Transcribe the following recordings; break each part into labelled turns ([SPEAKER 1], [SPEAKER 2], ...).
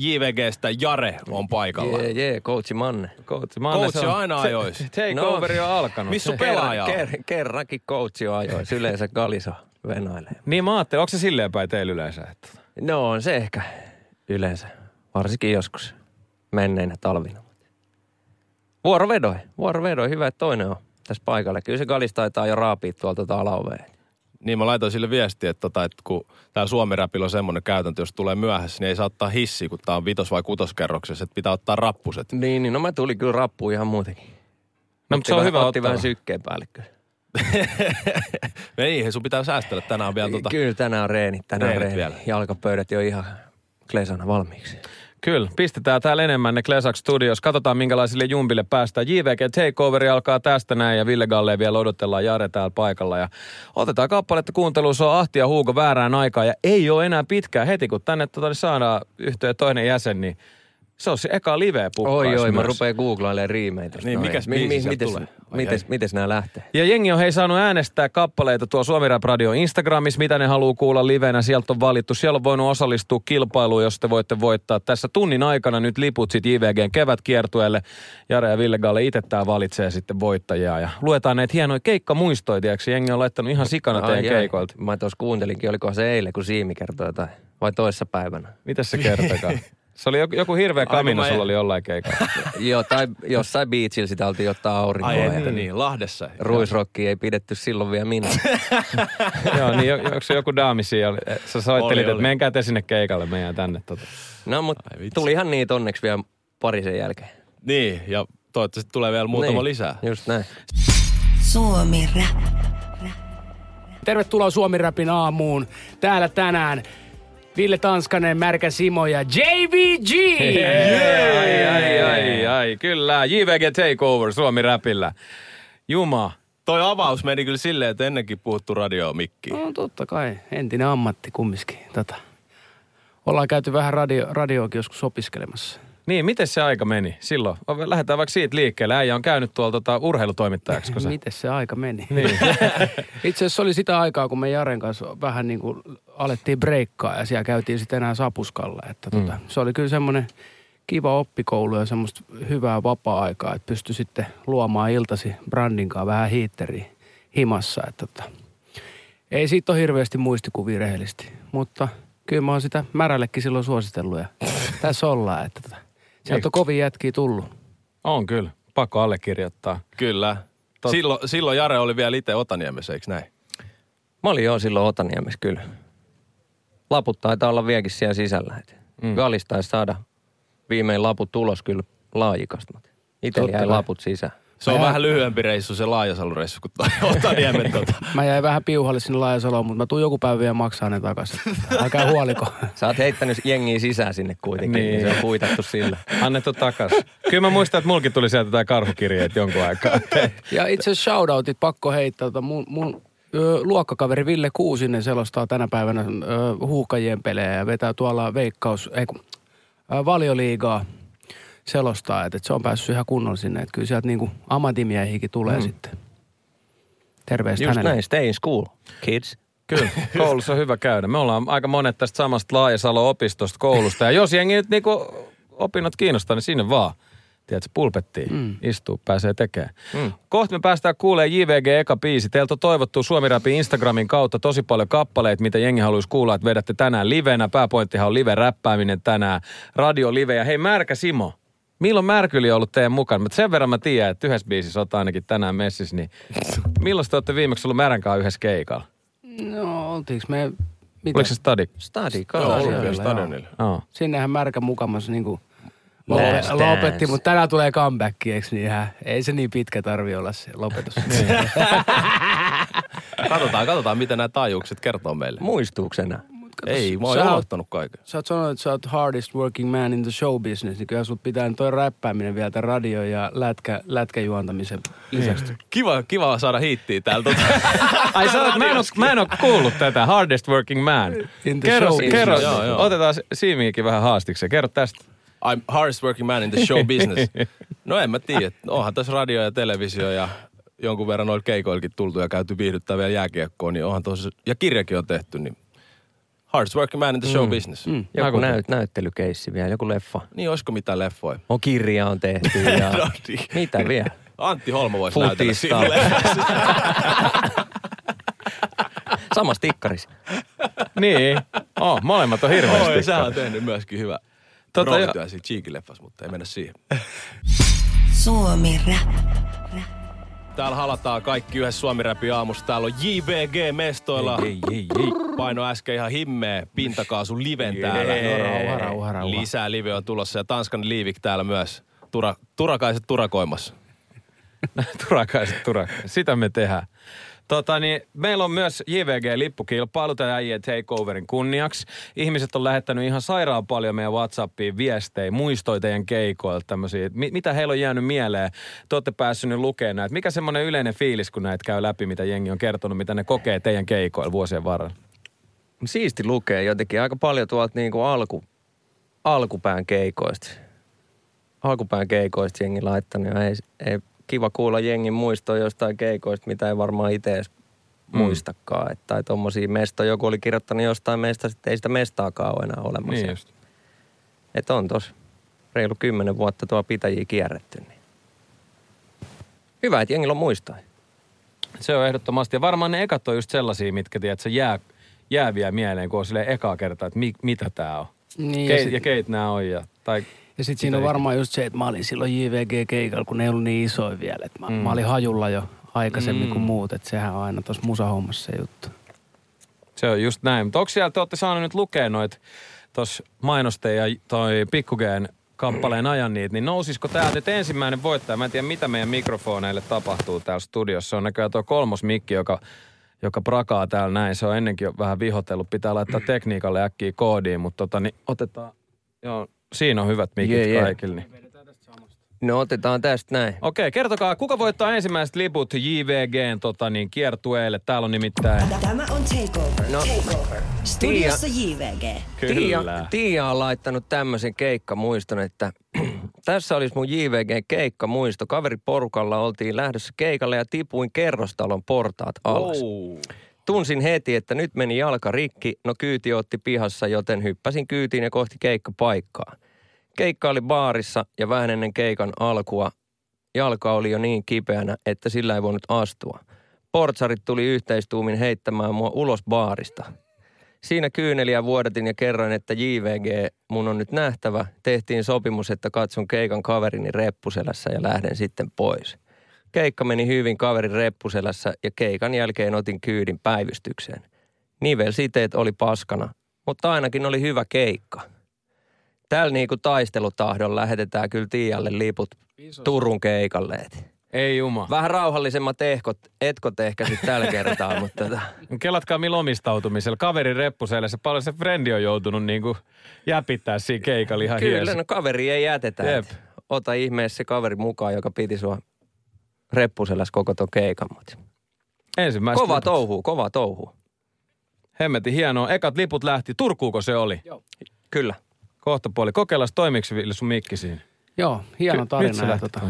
[SPEAKER 1] JVGstä Jare on paikalla.
[SPEAKER 2] Jee, jee, coachi Manne.
[SPEAKER 3] Coachi Manne.
[SPEAKER 1] Coach on aina ajoissa.
[SPEAKER 3] Takeoveri on alkanut.
[SPEAKER 1] Missä pelaaja on?
[SPEAKER 2] Ker, kerrankin coachi on ajoissa. Yleensä Galiso venailee.
[SPEAKER 3] Niin mä ajattelin, onko se silleen päin teillä yleensä? Että...
[SPEAKER 2] No on se ehkä yleensä. Varsinkin joskus menneinä talvina. Vuorovedoi. Vuorovedoi. Hyvä, että toinen on tässä paikalla. Kyllä se Galis taitaa jo raapia tuolta tota alaoveen.
[SPEAKER 1] Niin mä laitoin sille viestiä, että, tota, että kun täällä Suomi-räpillä on semmoinen käytäntö, jos tulee myöhässä, niin ei saa ottaa hissi, kun tää on vitos- vai kutoskerroksessa, että pitää ottaa rappuset.
[SPEAKER 2] Niin, niin no mä tulin kyllä rappuun ihan muutenkin.
[SPEAKER 3] No, mutta se on
[SPEAKER 2] vähän,
[SPEAKER 3] hyvä
[SPEAKER 2] otti
[SPEAKER 3] ottaa.
[SPEAKER 2] vähän sykkeen päälle kyllä.
[SPEAKER 1] Ei, sun pitää säästellä tänään vielä tota...
[SPEAKER 2] Kyllä tänään on reenit, tänään on
[SPEAKER 1] Reenit
[SPEAKER 2] reenit.
[SPEAKER 1] vielä.
[SPEAKER 2] Jalkapöydät jo ihan klesana valmiiksi.
[SPEAKER 3] Kyllä, pistetään täällä enemmän ne Klesak Studios. Katsotaan minkälaisille jumpille päästään. JVG Takeoveri alkaa tästä näin ja Ville Galle vielä odotellaan Jare täällä paikalla. Ja otetaan kappaletta kuunteluun, se on Ahti ja Huuko väärään aikaan ja ei ole enää pitkään heti, kun tänne tota, niin saadaan yhteen toinen jäsen, niin se on se eka live
[SPEAKER 2] Oi, oi, mä rupean googlailemaan riimeitä.
[SPEAKER 1] Niin, mikäs biisi sieltä tulee? Ai,
[SPEAKER 2] Mites,
[SPEAKER 1] ai.
[SPEAKER 2] mites nämä lähtee?
[SPEAKER 3] Ja jengi on hei saanut äänestää kappaleita tuo Suomi Rap Radio Instagramissa, mitä ne haluaa kuulla livenä. Sieltä on valittu. Siellä on voinut osallistua kilpailuun, jos te voitte voittaa tässä tunnin aikana nyt liput sit JVGn kevätkiertueelle. Jare ja Ville Galle itse tää valitsee sitten voittajaa. Ja luetaan näitä hienoja keikkamuistoja, tiedätkö? Jengi on laittanut ihan sikana teidän keikoilta.
[SPEAKER 2] Mä tuossa kuuntelinkin, oliko se eilen, kun Siimi kertoi jotain. Vai toissa päivänä?
[SPEAKER 3] Mitäs se kertokaa? Se oli joku, joku hirveä kamina, sulla oli jollain keikalla.
[SPEAKER 2] Joo, tai jossain beachillä sitä oltiin ottaa aurinkoa.
[SPEAKER 1] Ai että niin, Lahdessa.
[SPEAKER 2] Ruisrokki ei pidetty silloin vielä minä.
[SPEAKER 3] Joo, niin jo- onko se joku daami siellä? Sä soittelit, että menkää te sinne keikalle, meidän tänne. Tota.
[SPEAKER 2] No, mutta tulihan niitä onneksi vielä pari sen jälkeen.
[SPEAKER 1] Niin, ja toivottavasti tulee vielä muutama
[SPEAKER 2] niin,
[SPEAKER 1] lisää.
[SPEAKER 2] Just näin.
[SPEAKER 4] Suomi Rap.
[SPEAKER 5] Tervetuloa Suomi Rapin aamuun. Täällä tänään Ville Tanskanen, Märkä Simo ja JVG.
[SPEAKER 3] Ai, ai, ai, ai, kyllä. JVG Takeover Suomi Räpillä. Juma.
[SPEAKER 1] Toi avaus meni kyllä silleen, että ennenkin puhuttu radio mikkiin.
[SPEAKER 5] No totta kai, entinen ammatti kumminkin. Tota. Ollaan käyty vähän radio, radioakin joskus opiskelemassa.
[SPEAKER 3] Niin, miten se aika meni silloin? Lähdetään vaikka siitä liikkeelle. Äijä on käynyt tuolla tota, urheilutoimittajaksi, sä...
[SPEAKER 5] Miten se aika meni?
[SPEAKER 3] Niin.
[SPEAKER 5] Itse asiassa oli sitä aikaa, kun me Jaren kanssa vähän niin kuin alettiin breikkaa ja siellä käytiin sitten enää sapuskalla. Että tota, se oli kyllä semmoinen kiva oppikoulu ja semmoista hyvää vapaa-aikaa, että pystyi sitten luomaan iltasi Brandinkaan vähän hiitteriä himassa. Että tota, ei siitä ole hirveästi muistikuvia rehellisesti, mutta kyllä mä oon sitä märällekin silloin suositellut ja tässä ollaan. Että tota, sieltä on kovin jätkiä tullut.
[SPEAKER 3] On kyllä. Pakko allekirjoittaa.
[SPEAKER 1] Kyllä.
[SPEAKER 3] Tot-
[SPEAKER 1] Silloin, silloin Jare oli vielä itse Otaniemessä, eikö näin?
[SPEAKER 2] Mä olin jo silloin Otaniemessä kyllä. Laput taitaa olla vieläkin siellä sisällä. Mm. Galis taisi saada viimein laput tulos kyllä laajikasta. Itse jäi laput sisään.
[SPEAKER 1] Se on
[SPEAKER 5] Mä-
[SPEAKER 1] vähän lyhyempi reissu, se Laajasalu-reissu, kuin toi Otaniemen tota.
[SPEAKER 5] Mä jäin vähän piuhalle sinne Laajasaloon, mutta mä tuun joku päivä vielä maksaa ne takaisin. Älkää huoliko.
[SPEAKER 2] Sä oot heittänyt jengiä sisään sinne kuitenkin, niin,
[SPEAKER 3] Niin.
[SPEAKER 2] niin se on kuitattu sillä.
[SPEAKER 3] Annettu takas. Kyllä mä muistan, että mulkin tuli sieltä tää karhukirjeet jonkun aikaa.
[SPEAKER 5] Ja itse asiassa shoutoutit pakko heittää. Tota mun, mun ö, luokkakaveri Ville Kuusinen selostaa tänä päivänä ö, huuhkajien pelejä ja vetää tuolla veikkaus, ei kun, ö, valioliigaa selostaa, että et se on päässyt ihan kunnolla sinne. Että kyllä sieltä niinku ammatimiehiäkin tulee mm. sitten. Terveistä
[SPEAKER 2] Just
[SPEAKER 5] hänelle.
[SPEAKER 2] näin, stay in school, kids.
[SPEAKER 3] Kyllä, koulussa on hyvä käydä. Me ollaan aika monet tästä samasta Laajasalo-opistosta koulusta. Ja jos jengi nyt niinku opinnot kiinnostaa, niin sinne vaan. Tiedätkö, pulpettiin, mm. istuu, pääsee tekemään. Mm. Kohta me päästään kuulemaan JVG eka biisi. Teiltä on toivottu Suomi Rapin Instagramin kautta tosi paljon kappaleita, mitä jengi haluaisi kuulla, että vedätte tänään livenä. Pääpointtihan on live-räppääminen tänään, radio live. Ja hei Märkä Simo, milloin Märkyli on ollut teidän mukana? Mutta sen verran mä tiedän, että yhdessä biisissä oot ainakin tänään messissä, niin milloin te olette viimeksi ollut Märän kanssa yhdessä keikalla?
[SPEAKER 5] No, oltiinko me... Mitä?
[SPEAKER 3] Oliko se stadi?
[SPEAKER 2] Study,
[SPEAKER 1] Joo. Olympiastadionilla.
[SPEAKER 3] Joo.
[SPEAKER 5] Sinnehän märkä mukamassa niinku
[SPEAKER 2] Last
[SPEAKER 5] lope,
[SPEAKER 2] Dance.
[SPEAKER 5] lopetti, mutta tänään tulee comeback, eikö niin? Ihan, ei se niin pitkä tarvi olla se lopetus.
[SPEAKER 1] Katsotaan, katsotaan, mitä nämä taajuukset kertoo meille.
[SPEAKER 2] Muistuuksena.
[SPEAKER 1] Ei, mä oon jo aloittanut kaiken.
[SPEAKER 5] Sä oot sanonut, että sä oot hardest working man in the show business, niin kyllä sut pitää toi räppääminen vielä tämän radio- ja lätkä, lätkäjuontamisen lisäksi.
[SPEAKER 1] Kiva, kiva saada hiittiä täältä.
[SPEAKER 3] Ai sä oot, mä, en oo, mä en oo kuullut tätä, hardest working man.
[SPEAKER 5] In the
[SPEAKER 3] Kerro,
[SPEAKER 5] show
[SPEAKER 3] kerro
[SPEAKER 5] business.
[SPEAKER 1] Joo, joo.
[SPEAKER 3] otetaan Siimiikin vähän haastikseen. Kerro tästä.
[SPEAKER 1] I'm hardest working man in the show business. No en mä tiedä. Onhan tässä radio ja televisio ja jonkun verran noilla keikoillakin tultu ja käyty viihdyttää vielä jääkiekkoon, niin onhan tosi, ja kirjakin on tehty, niin hardest working man in the show business.
[SPEAKER 5] Mm.
[SPEAKER 2] Joku näyt, näyttelykeissi vielä, joku leffa.
[SPEAKER 1] Niin olisiko mitään leffoja?
[SPEAKER 2] On kirja on tehty ja
[SPEAKER 1] No niin.
[SPEAKER 2] mitä vielä?
[SPEAKER 1] Antti Holma voisi
[SPEAKER 2] Futista.
[SPEAKER 1] näytellä sille.
[SPEAKER 2] Samassa tikkarissa.
[SPEAKER 3] Niin. Oh, molemmat on
[SPEAKER 1] Oi,
[SPEAKER 3] hirveästi.
[SPEAKER 1] sä on tehnyt myöskin hyvä
[SPEAKER 3] Tota,
[SPEAKER 1] roolityö siinä Cheeky-leffassa, mutta ei mennä siihen.
[SPEAKER 4] Suomi Rap.
[SPEAKER 1] Täällä halataan kaikki yhdessä Suomi Räpi aamussa. Täällä on JVG mestoilla.
[SPEAKER 3] Ei, ei, ei.
[SPEAKER 1] Paino äsken ihan himmeä pintakaasu liven täällä.
[SPEAKER 5] Rauha, rauha, rauha.
[SPEAKER 1] Lisää live on tulossa ja Tanskan liivik täällä myös. Tura, turakaiset turakoimassa.
[SPEAKER 3] Turakaiset turakaiset. Sitä me tehdään. Tota, niin, meillä on myös JVG-lippukilpailu tämän äijien takeoverin kunniaksi. Ihmiset on lähettänyt ihan sairaan paljon meidän Whatsappiin viestejä, muistoja teidän keikoilta tämmöisiä. Mi- mitä heillä on jäänyt mieleen? Te olette päässyt lukemaan näitä. Mikä semmoinen yleinen fiilis, kun näitä käy läpi, mitä jengi on kertonut, mitä ne kokee teidän keikoilla vuosien varrella?
[SPEAKER 2] Siisti lukee jotenkin aika paljon tuolta niinku alku, alkupään keikoista. Alkupään keikoista jengi laittanut ja ei, ei kiva kuulla jengin muistoa jostain keikoista, mitä ei varmaan itse edes muistakaan. Et, tai tommosia mestoja, joku oli kirjoittanut jostain mestasta, että ei sitä mestaakaan ole enää olemassa.
[SPEAKER 3] Niin just.
[SPEAKER 2] Että on tos reilu kymmenen vuotta tuo pitäjiä kierretty. Niin. Hyvä, että jengillä on muistoja.
[SPEAKER 3] Se on ehdottomasti. Ja varmaan ne ekat on just sellaisia, mitkä tiedät, se jää, jää vielä mieleen, kun on silleen ekaa kertaa, että mi, mitä tää on.
[SPEAKER 5] Niin,
[SPEAKER 3] Keit,
[SPEAKER 5] ja sit-
[SPEAKER 3] ja keit nämä on. Ja, tai
[SPEAKER 5] Ja sitten siinä on varmaan just se, että mä olin silloin JVG-keikalla, kun ne ei ollut niin isoja vielä. Et mä, mm. mä olin hajulla jo aikaisemmin mm. kuin muut, että sehän on aina tuossa musahommassa se juttu.
[SPEAKER 3] Se on just näin. Mutta onko siellä, te olette saaneet nyt lukea noit tuossa mainoste ja toi Pikkugeen kappaleen ajan niitä, niin nousisiko tää nyt ensimmäinen voittaja? Mä en tiedä, mitä meidän mikrofoneille tapahtuu täällä studiossa. Se on näköjään tuo kolmos mikki, joka, joka prakaa täällä näin. Se on ennenkin jo vähän vihotellut. Pitää laittaa tekniikalle äkkiä koodiin, mutta tota, niin otetaan... Joo, siinä on hyvät mikit
[SPEAKER 2] Jee, jee.
[SPEAKER 3] kaikille. Niin.
[SPEAKER 2] No otetaan tästä näin.
[SPEAKER 3] Okei, kertokaa, kuka voittaa ensimmäiset liput JVGn tota, niin, kiertueelle? Täällä on nimittäin...
[SPEAKER 4] Tämä on Takeover.
[SPEAKER 2] No.
[SPEAKER 4] Takeover. Studiossa JVG.
[SPEAKER 2] Tiia, Tiia on laittanut tämmöisen keikkamuiston, että tässä olisi mun JVG-keikkamuisto. Kaveriporukalla oltiin lähdössä keikalle ja tipuin kerrostalon portaat alas.
[SPEAKER 1] Oh.
[SPEAKER 2] Tunsin heti, että nyt meni jalka rikki, no kyyti otti pihassa, joten hyppäsin kyytiin ja kohti keikkapaikkaa. Keikka oli baarissa ja vähän ennen keikan alkua jalka oli jo niin kipeänä, että sillä ei voinut astua. Portsarit tuli yhteistuumin heittämään mua ulos baarista. Siinä kyyneliä vuodatin ja kerroin, että JVG mun on nyt nähtävä. Tehtiin sopimus, että katson keikan kaverini reppuselässä ja lähden sitten pois. Keikka meni hyvin kaverin reppuselässä ja keikan jälkeen otin kyydin päivystykseen. Nivelsiteet oli paskana, mutta ainakin oli hyvä keikka. Täällä niinku taistelutahdon lähetetään kyllä Tiialle liput Turun keikalle. et.
[SPEAKER 3] Ei juma.
[SPEAKER 2] Vähän rauhallisemmat ehkot, etkot ehkä sitten tällä kertaa, mutta tota,
[SPEAKER 3] Kelatkaa millä omistautumisella. Kaverin reppuselässä paljon se frendi on joutunut niinku jäpittää siinä keikalla ihan
[SPEAKER 2] kyllä
[SPEAKER 3] hies.
[SPEAKER 2] no kaveri ei jätetä.
[SPEAKER 3] Jep.
[SPEAKER 2] Ota ihmeessä se kaveri mukaan, joka piti sua reppuselässä koko ton keikan.
[SPEAKER 3] Ensimmäiset
[SPEAKER 2] Kova
[SPEAKER 3] liput.
[SPEAKER 2] touhu, kova touhu.
[SPEAKER 3] Hemmetin hienoa. Ekat liput lähti. Turkuuko se oli?
[SPEAKER 2] Kyllä.
[SPEAKER 3] Kohta puoli. Kokeillaan toimiksi Ville sun mikki siinä.
[SPEAKER 5] Joo, hieno
[SPEAKER 3] Ky- nyt
[SPEAKER 5] tarina.
[SPEAKER 3] se
[SPEAKER 5] ja
[SPEAKER 3] lähti
[SPEAKER 5] tota,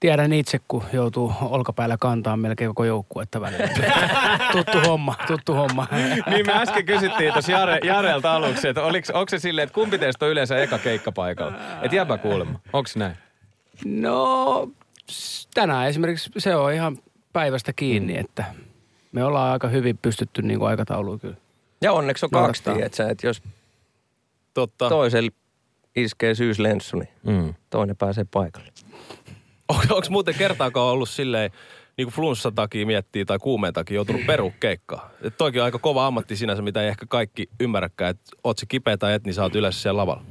[SPEAKER 5] tiedän itse, kun joutuu olkapäällä kantaa melkein koko joukkuetta välillä. tuttu homma, tuttu homma.
[SPEAKER 3] niin me äsken kysyttiin tuossa Jare, Jarelta aluksi, että oliks, onko se silleen, että kumpi teistä on yleensä eka keikka paikalla? Et jäbä kuulemma. Onko näin?
[SPEAKER 5] No, tänään esimerkiksi se on ihan päivästä kiinni, mm. että me ollaan aika hyvin pystytty niin kuin aikatauluun kyllä.
[SPEAKER 2] Ja onneksi on kaksi, tiedätkö, että jos
[SPEAKER 1] Totta.
[SPEAKER 2] toisella iskee syyslenssu, niin
[SPEAKER 3] Mm.
[SPEAKER 2] toinen pääsee paikalle.
[SPEAKER 1] Onko muuten kertaakaan ollut silleen, niin kuin flunssan takia miettii tai kuumeen takia joutunut peru keikkaa? Et toikin on aika kova ammatti sinänsä, mitä ei ehkä kaikki ymmärräkään, että oot se kipeä tai et, niin sä oot yleensä siellä lavalla.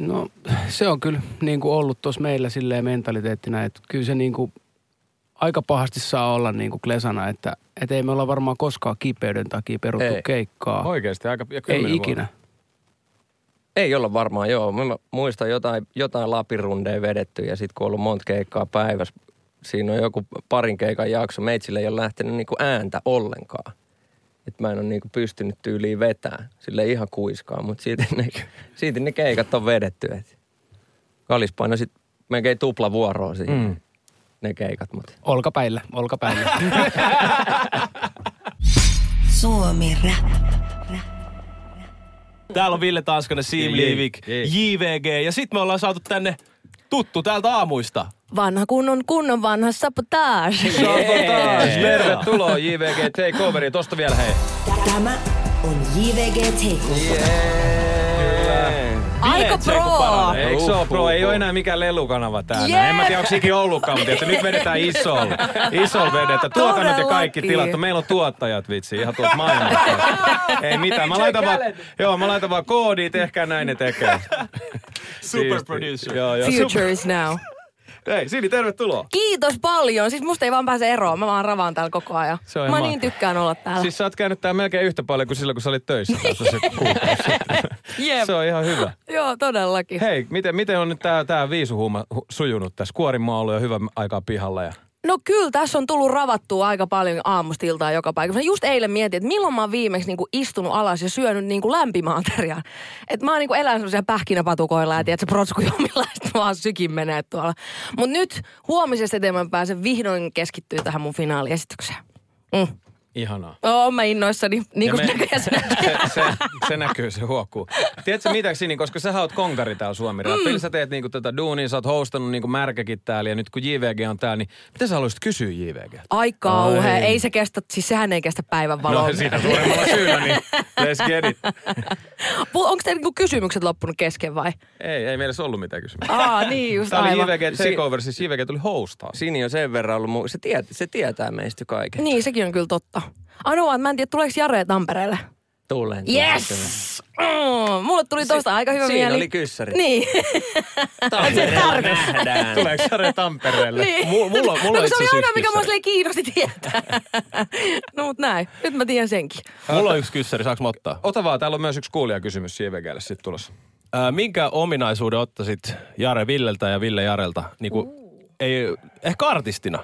[SPEAKER 5] No se on kyllä niin kuin ollut tuossa meillä silleen mentaliteettina, että kyllä se niin kuin aika pahasti saa olla niin kuin Klesana, että et ei me olla varmaan koskaan kipeyden takia peruttu
[SPEAKER 2] Ei.
[SPEAKER 5] keikkaa.
[SPEAKER 3] Oikeasti aika ja
[SPEAKER 5] Ei ikinä.
[SPEAKER 3] vuotta.
[SPEAKER 2] Ei olla varmaan, joo. Mä muistan jotain, jotain lapirundeja vedetty ja sitten kun on ollut monta keikkaa päivässä, siinä on joku parin keikan jakso. Meitsille ei ole lähtenyt niinku ääntä ollenkaan. Et mä en ole niinku pystynyt tyyliin vetää sille ihan kuiskaa, mutta silti ne, silti ne keikat on vedetty. Et Kalis painoi sit melkein tupla vuoroa siihen, mm. ne keikat. Mutta
[SPEAKER 5] Olkapäillä, olkapäillä.
[SPEAKER 4] Suomi Rap.
[SPEAKER 1] Täällä on Ville Tanskanen, Siim Liivik. JVG ja sit me ollaan saatu tänne tuttu täältä aamuista.
[SPEAKER 6] Vanha kunnon kunnon vanha sabotage.
[SPEAKER 3] Sabotage! Tervetuloa JVG Takeoveri. Tosta vielä hei.
[SPEAKER 4] Tämä on JVG Takeover.
[SPEAKER 6] Aika
[SPEAKER 1] se, kun
[SPEAKER 6] pro!
[SPEAKER 3] Eikö se ole, bro? Ei ole enää mikään lelukanava täällä.
[SPEAKER 6] Jee!
[SPEAKER 3] En mä tiedä, onko ikinä ollutkaan, mutta tiedätkö, nyt vedetään isolla. Isolla vedetään. Tuotannot ja kaikki tilattu. Meillä on tuottajat, vitsi, ihan tuolta maailmasta. Ei mitään. Mä laitan vaan, joo, mä laitan vaan koodit, ehkä näin ne tekee.
[SPEAKER 1] Super producer.
[SPEAKER 3] Joo, joo. Super.
[SPEAKER 6] Future is now.
[SPEAKER 3] Hei, Sini, tervetuloa.
[SPEAKER 6] Kiitos paljon. Siis musta ei vaan pääse eroon. Mä vaan ravaan täällä koko ajan.
[SPEAKER 3] Se on
[SPEAKER 6] Mä niin tykkään olla täällä.
[SPEAKER 3] Siis sä oot käynyt tää melkein yhtä paljon kuin silloin, kun sä olit töissä tässä se.
[SPEAKER 6] Jep.
[SPEAKER 3] Se on ihan hyvä.
[SPEAKER 6] Joo, todellakin.
[SPEAKER 3] Hei, miten, miten on nyt tää, tää viisuhuuma hu- sujunut tässä? Kuorima on ollut jo hyvä aikaa pihalla ja...
[SPEAKER 6] No kyllä, tässä on tullut ravattua aika paljon aamusta iltaan joka paikassa. Mä just eilen mietin, että milloin mä oon viimeksi niinku istunut alas ja syönyt niinku lämpimaateriaa. Että mä oon niinku elän sellaisia pähkinäpatukoilla ja tiedät, se protskujomilla, että vaan sykin menee tuolla. Mutta nyt huomisesta eteenpäin pääsen vihdoin keskittyä tähän mun finaaliesitykseen. Mm.
[SPEAKER 3] Ihanaa.
[SPEAKER 6] Oo, mä innoissani. Niin kuin
[SPEAKER 3] me-
[SPEAKER 6] näköjään se näkyy.
[SPEAKER 3] se, se, se, näkyy, se huokuu. Tiedätkö mitä, Sini, koska sä oot konkari täällä suomi mm. Sä teet niinku tätä duunia, sä oot hostannut niinku märkäkin täällä ja nyt kun JVG on täällä, niin mitä sä haluaisit kysyä JVG?
[SPEAKER 6] Ai kauhea.
[SPEAKER 3] Ai.
[SPEAKER 6] Ei se kestä, siis sehän ei kestä päivän valoa.
[SPEAKER 3] No siitä suuremmalla syyllä, niin let's get it.
[SPEAKER 6] Onko teillä niinku kysymykset loppunut kesken vai?
[SPEAKER 3] Ei, ei meillä ollut mitään kysymyksiä.
[SPEAKER 6] Aa, niin just
[SPEAKER 3] Tämä oli
[SPEAKER 6] aivan.
[SPEAKER 3] JVG Takeover, siis JVG tuli hostaa.
[SPEAKER 2] Sini on sen verran ollut, mu- se, tiet, se tietää meistä kaiken.
[SPEAKER 6] Niin, sekin on kyllä totta. Että mä en tiedä, tuleeko Jare Tampereelle.
[SPEAKER 2] Tulen.
[SPEAKER 6] Yes! Mm, mulle tuli tosta aika hyvä
[SPEAKER 2] siinä
[SPEAKER 6] mieli.
[SPEAKER 2] oli kyssäri.
[SPEAKER 6] Niin.
[SPEAKER 2] Tampereella nähdään.
[SPEAKER 3] Tuleeko Sare Tampereelle?
[SPEAKER 6] niin.
[SPEAKER 1] Mulla, mulla, mulla
[SPEAKER 6] no,
[SPEAKER 1] on
[SPEAKER 6] se oli aina, mikä mua
[SPEAKER 1] kyssäri.
[SPEAKER 6] silleen kiinnosti tietää. no mut näin. Nyt mä tiedän senkin.
[SPEAKER 1] Mulla on yksi kyssäri, saanko mä ottaa?
[SPEAKER 3] Ota vaan, täällä on myös yksi kuulijakysymys JVGlle sitten tulossa.
[SPEAKER 1] Ää, minkä ominaisuuden ottaisit Jare Villeltä ja Ville Jarelta? Niin kuin, ei, ehkä artistina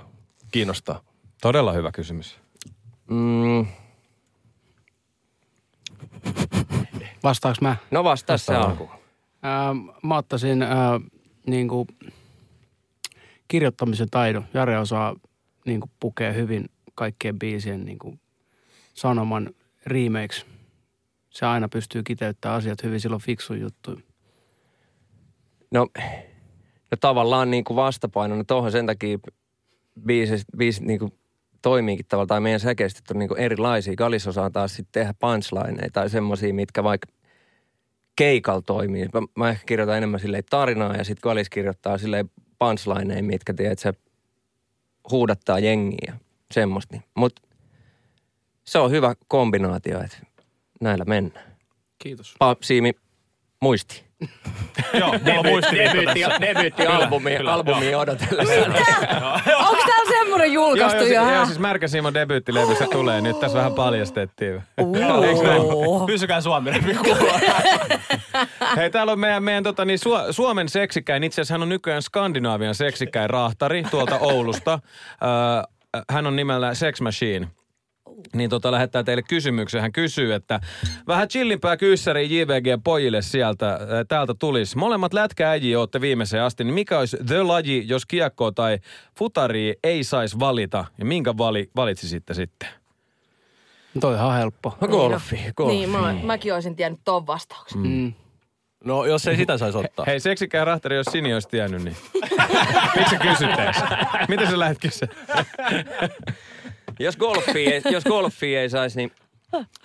[SPEAKER 1] kiinnostaa.
[SPEAKER 3] Todella hyvä kysymys.
[SPEAKER 2] Mm,
[SPEAKER 5] Vastaaks mä?
[SPEAKER 2] no vastaa se alkuun.
[SPEAKER 5] Mä ottaisin ää, niin kuin kirjoittamisen taidon. Jare osaa niin kuin pukea hyvin kaikkien biisien niin kuin sanoman riimeiksi. Se aina pystyy kiteyttämään asiat hyvin, silloin fiksu juttu.
[SPEAKER 2] No, no tavallaan niin kuin vastapainona tuohon sen takia biisit, biisit niin kuin toimiikin tavallaan, tai meidän säkeistit on niin kuin erilaisia. Galis osaa taas sitten tehdä punchlineja tai semmoisia, mitkä vaikka keikalla toimii. Mä, mä ehkä kirjoitan enemmän silleen tarinaa ja sitten Galis kirjoittaa silleen punchlineja, mitkä tiedät, se huudattaa jengiä ja semmoista. Niin. Mutta se on hyvä kombinaatio, että näillä mennään.
[SPEAKER 5] Kiitos.
[SPEAKER 2] Pa, Siimi, muisti.
[SPEAKER 1] Joo, mulla on muistiviikko tässä.
[SPEAKER 2] Debyytti-albumi albumi odotellessa.
[SPEAKER 3] Joo,
[SPEAKER 6] julkaistu
[SPEAKER 3] joo,
[SPEAKER 6] jo?
[SPEAKER 3] siis, joo, siis Märkä Simon debyyttilevy, se tulee nyt. Tässä vähän paljastettiin.
[SPEAKER 1] Pysykää kuulua.
[SPEAKER 3] Hei, täällä on meidän, meidän tota, niin Su- Suomen seksikkäin, itse asiassa hän on nykyään Skandinaavian seksikkäin rahtari tuolta Oulusta. Öö, hän on nimellä Sex Machine. Niin tota, lähettää teille kysymyksen. Hän kysyy, että vähän chillimpää kyssäri JVG pojille sieltä, äh, täältä tulisi. Molemmat lätkääjiä olette viimeiseen asti, niin mikä olisi the laji, jos kiekkoa tai futaria ei saisi valita? Ja minkä vali, valitsisitte sitten?
[SPEAKER 5] Toi on ihan helppo.
[SPEAKER 2] No golfi, golfi.
[SPEAKER 6] Niin, mä, mäkin olisin tiennyt ton vastauksen.
[SPEAKER 5] Mm.
[SPEAKER 1] No jos ei sitä saisi ottaa.
[SPEAKER 3] Hei, seksikään rahtari, jos Sini olisi tiennyt, niin miksi sä kysyt? Miten sä lähdet kysyä?
[SPEAKER 2] Jos golfi ei, jos golfi ei saisi, niin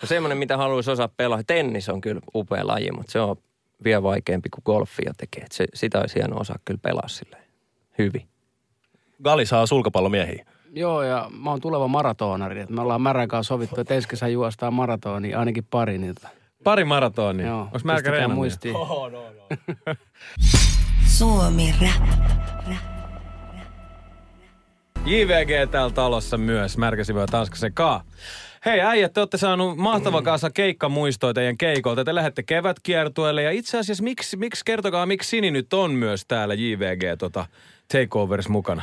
[SPEAKER 2] semmoinen, mitä haluaisi osaa pelaa. Tennis on kyllä upea laji, mutta se on vielä vaikeampi kuin golfia tekee. Et se, sitä olisi hieno osaa kyllä pelaa silleen hyvin.
[SPEAKER 1] Gali saa sulkapallomiehiä.
[SPEAKER 5] Joo, ja mä oon tuleva maratonari. että Me ollaan Märän kanssa sovittu, että ensi kesä juostaan maratoni, ainakin pari niitä.
[SPEAKER 3] Pari maratonia.
[SPEAKER 5] Joo,
[SPEAKER 3] Onko märkä
[SPEAKER 5] pistäkää
[SPEAKER 3] reenannut?
[SPEAKER 5] muistiin.
[SPEAKER 4] Suomi Rap.
[SPEAKER 3] JVG täällä talossa myös, Märkäsivä Tanskasen kaa. Hei äijät, te olette saanut mahtava kasa keikkamuistoja teidän keikolta. Te lähdette kevätkiertueelle ja itse asiassa miksi, miksi kertokaa, miksi Sini nyt on myös täällä JVG tota, Takeovers mukana?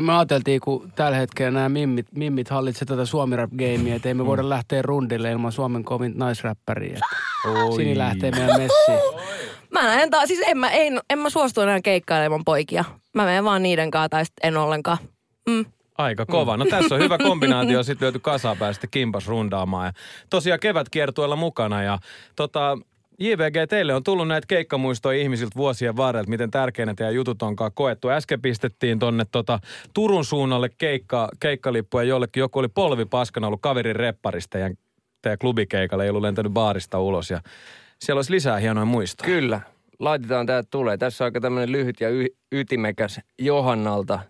[SPEAKER 5] Me ajateltiin, kun tällä hetkellä nämä mimmit, mimmit hallitsevat tätä suomi rap gamea että ei me voida lähteä rundille ilman Suomen kovin naisräppäriä. Sini lähtee meidän messiin.
[SPEAKER 6] Mä näen taas, siis en mä, en, en mä suostu enää keikkailemaan poikia. Mä menen vaan niiden kanssa tai en ollenkaan. Mm.
[SPEAKER 3] Aika kova. No tässä on hyvä kombinaatio sitten löyty kasaan päästä kimpas rundaamaan. Ja tosiaan kevätkiertueella mukana ja tota, JVG, teille on tullut näitä keikkamuistoja ihmisiltä vuosien varrella, miten tärkeänä teidän jutut onkaan koettu. Äsken pistettiin tonne tota, Turun suunnalle keikka, keikkalippuja jollekin. Joku oli polvi paskana ollut kaverin repparista ja teidän klubikeikalle, ei ollut lentänyt baarista ulos. Ja siellä olisi lisää hienoja muistoja.
[SPEAKER 2] Kyllä. Laitetaan tää tulee. Tässä on aika tämmöinen lyhyt ja y- ytimekäs Johannalta.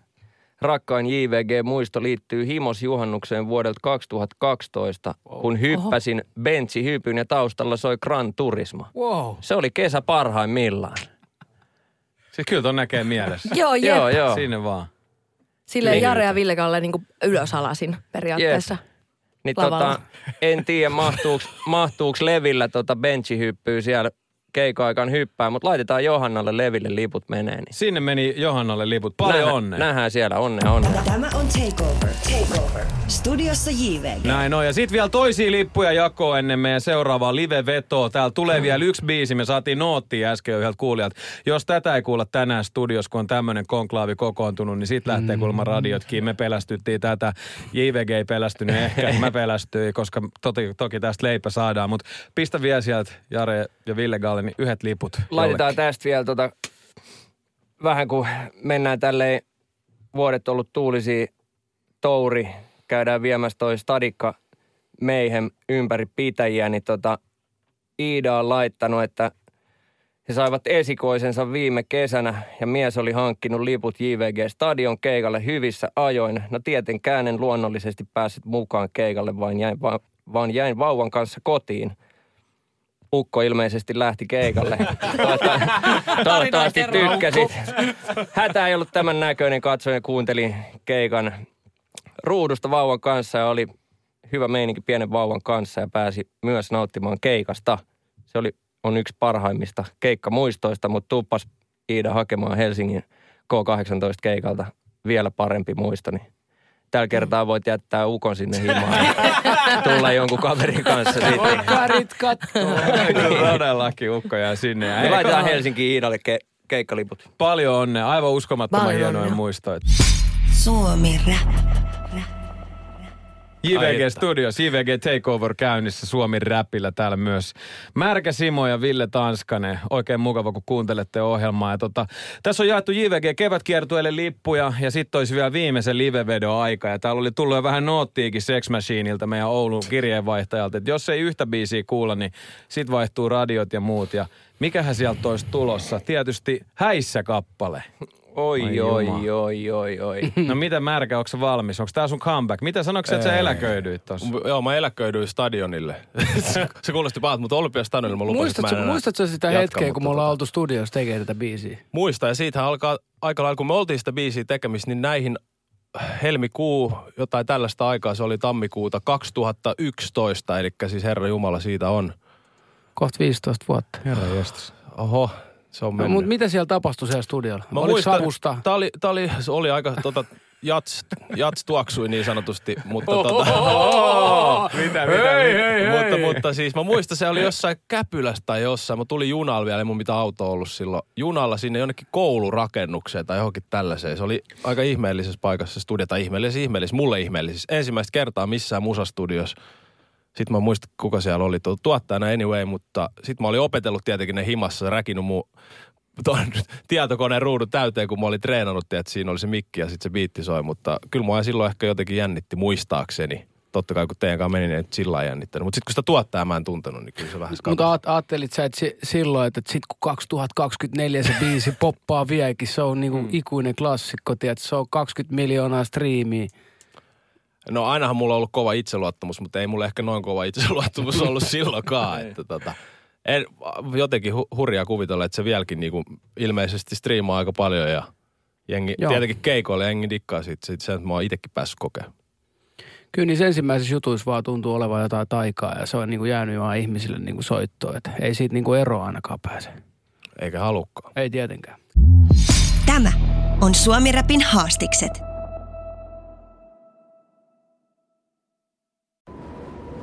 [SPEAKER 2] Rakkain JVG-muisto liittyy Himos juhannukseen vuodelta 2012, kun hyppäsin bensihypyn ja taustalla soi Gran Turismo.
[SPEAKER 5] Wow.
[SPEAKER 2] Se oli kesä parhaimmillaan.
[SPEAKER 3] Siis kyllä ton näkee mielessä.
[SPEAKER 6] Joo, jep.
[SPEAKER 2] Joo, joo.
[SPEAKER 3] Sinne vaan.
[SPEAKER 6] Silleen
[SPEAKER 2] Niin.
[SPEAKER 6] Jare ja Ville Kalle niin ylösalasin periaatteessa.
[SPEAKER 2] Niin
[SPEAKER 6] Lavalla.
[SPEAKER 2] tota, en tiedä mahtuuks, mahtuuks Levillä tota benchihyppyä siellä keikoaikaan hyppää, mutta laitetaan Johannalle Leville liput menee. Niin
[SPEAKER 3] Sinne meni Johannalle liput. Paljon
[SPEAKER 2] Nähdään-
[SPEAKER 3] onnea.
[SPEAKER 2] Nähdään siellä, onnea, onnea.
[SPEAKER 4] Tämä on Takeover. Takeover. Studiossa JVG.
[SPEAKER 3] Näin on. Ja sitten vielä toisia lippuja jakoon ennen meidän seuraavaa live-vetoa. Täällä tulee vielä yksi biisi. Me saatiin noottia äsken jo yhdeltä kuulijalta. Jos tätä ei kuulla tänään studios, kun on tämmöinen konklaavi kokoontunut, niin sit lähtee kuulemma radiotkin. Me pelästyttiin tätä. JVG ei pelästynyt ehkä. Mä pelästyin, koska toki, toki tästä leipä saadaan. Mutta pistä vielä sieltä Jare ja Ville Galle, niin yhdet liput.
[SPEAKER 2] Laitetaan
[SPEAKER 3] jollekin.
[SPEAKER 2] tästä vielä tota, vähän kun mennään tälleen vuodet ollut tuulisia touri, käydään viemässä toi stadikka meihem ympäri pitäjiä, niin tota, Iida on laittanut, että he saivat esikoisensa viime kesänä ja mies oli hankkinut liput JVG Stadion keikalle hyvissä ajoin. No tietenkään en luonnollisesti päässyt mukaan keikalle, vaan jäin, va- vaan jäin vauvan kanssa kotiin. Ukko ilmeisesti lähti keikalle. Toivottavasti- tykkäsit. Hätä ei ollut tämän näköinen. Katsoin ja kuuntelin keikan ruudusta vauvan kanssa ja oli hyvä meininki pienen vauvan kanssa ja pääsi myös nauttimaan keikasta. Se oli, on yksi parhaimmista keikkamuistoista, mutta tuppas Iida hakemaan Helsingin K18-keikalta vielä parempi muisto, niin tällä kertaa voit jättää ukon sinne himaan ja tulla jonkun kaverin kanssa sitten.
[SPEAKER 5] Karit kattoo.
[SPEAKER 3] Todellakin ukko jää sinne. Ja
[SPEAKER 2] Me
[SPEAKER 3] ei-
[SPEAKER 2] laitetaan Helsinkiin Iidalle ke- keikkaliput.
[SPEAKER 3] Paljon onnea. Aivan uskomattoman
[SPEAKER 6] Paljon
[SPEAKER 3] hienoja muistoja.
[SPEAKER 4] Suomi Rap.
[SPEAKER 3] JVG. Studios, JVG Takeover käynnissä Suomi Räpillä täällä myös. Märkä Simo ja Ville Tanskanen. Oikein mukava, kun kuuntelette ohjelmaa. Ja tota, tässä on jaettu JVG kevätkiertueelle lippuja ja sitten olisi vielä viimeisen livevedon aika. Ja täällä oli tullut jo vähän noottiikin Sex Machineilta meidän Oulun kirjeenvaihtajalta. Että jos ei yhtä biisiä kuulla, niin sit vaihtuu radiot ja muut. Ja mikähän sieltä olisi tulossa? Tietysti Häissä kappale.
[SPEAKER 2] Oi,
[SPEAKER 3] Ai
[SPEAKER 2] oi, oi, oi, oi.
[SPEAKER 3] No mitä Märkä, onko se valmis? Onko tää sun comeback? Mitä sanoiko että sä eläköidyit tossa?
[SPEAKER 1] M- Joo, mä eläköidyin stadionille. se kuulosti pahalta, mutta Olympiastadionille mä lupasin, että mä
[SPEAKER 5] Muistatko, muistatko sitä hetkeä, kun me ollaan
[SPEAKER 1] tota-
[SPEAKER 5] oltu studiossa tekemään tätä biisiä?
[SPEAKER 1] Muista, ja siitähän alkaa aika lailla, kun me oltiin sitä biisiä tekemistä, niin näihin helmikuu, jotain tällaista aikaa, se oli tammikuuta 2011, eli siis Herra Jumala siitä on.
[SPEAKER 5] Kohta 15 vuotta.
[SPEAKER 3] Herra jestas.
[SPEAKER 1] Oho, se on
[SPEAKER 5] No,
[SPEAKER 1] mennyt.
[SPEAKER 5] mutta mitä siellä tapahtui siellä studiolla?
[SPEAKER 1] Mä
[SPEAKER 5] Oliko
[SPEAKER 1] muistan,
[SPEAKER 5] savusta?
[SPEAKER 1] Tää oli, tää oli, se oli aika tota, jats, jats tuoksui niin sanotusti, mutta tota,
[SPEAKER 3] Mitä,
[SPEAKER 5] Hei, hei, hei.
[SPEAKER 1] mutta, mutta siis mä muistan, se oli jossain Käpylässä tai jossain. Mä tulin junalla vielä, ei mun mitään auto ollut silloin. Junalla sinne jonnekin koulurakennukseen tai johonkin tällaiseen. Se oli aika ihmeellisessä paikassa se studio, tai ihmeellisessä, ihmeellisessä, mulle ihmeellisessä. Ensimmäistä kertaa missään musastudiossa. Sitten mä muistan, kuka siellä oli tuo tuottajana anyway, mutta sitten mä olin opetellut tietenkin ne himassa, räkinyt mun ton tietokoneen ruudun täyteen, kun mä olin treenannut, että siinä oli se mikki ja sitten se biitti soi, mutta kyllä mua silloin ehkä jotenkin jännitti muistaakseni. Totta kai kun teidän kanssa menin, että sillä lailla jännittänyt. Mutta sitten kun sitä tuottajaa mä en tuntenut, niin kyllä se vähän skapasi.
[SPEAKER 5] Mutta ajattelit sä, että si- silloin, että sit kun 2024 se biisi poppaa vieläkin, se on niinku
[SPEAKER 1] Mm.
[SPEAKER 5] ikuinen klassikko, tiedät, se on 20 miljoonaa striimiä.
[SPEAKER 1] No ainahan mulla on ollut kova itseluottamus, mutta ei mulla ehkä noin kova itseluottamus ollut silloinkaan. että tota, en, jotenkin hu- hurjaa kuvitella, että se vieläkin niinku ilmeisesti striimaa aika paljon ja Jengi,
[SPEAKER 5] Joo.
[SPEAKER 1] tietenkin keikoille jengi dikkaa siitä, siitä se, että mä oon itsekin päässyt kokemaan.
[SPEAKER 5] Kyllä niissä ensimmäisissä jutuissa vaan tuntuu olevan jotain taikaa ja se on niin kuin jäänyt vaan ihmisille niin kuin soittoon. Että ei siitä niin kuin eroa ainakaan pääse.
[SPEAKER 1] Eikä halukkaan.
[SPEAKER 5] Ei tietenkään.
[SPEAKER 4] Tämä on Suomi Rapin haastikset.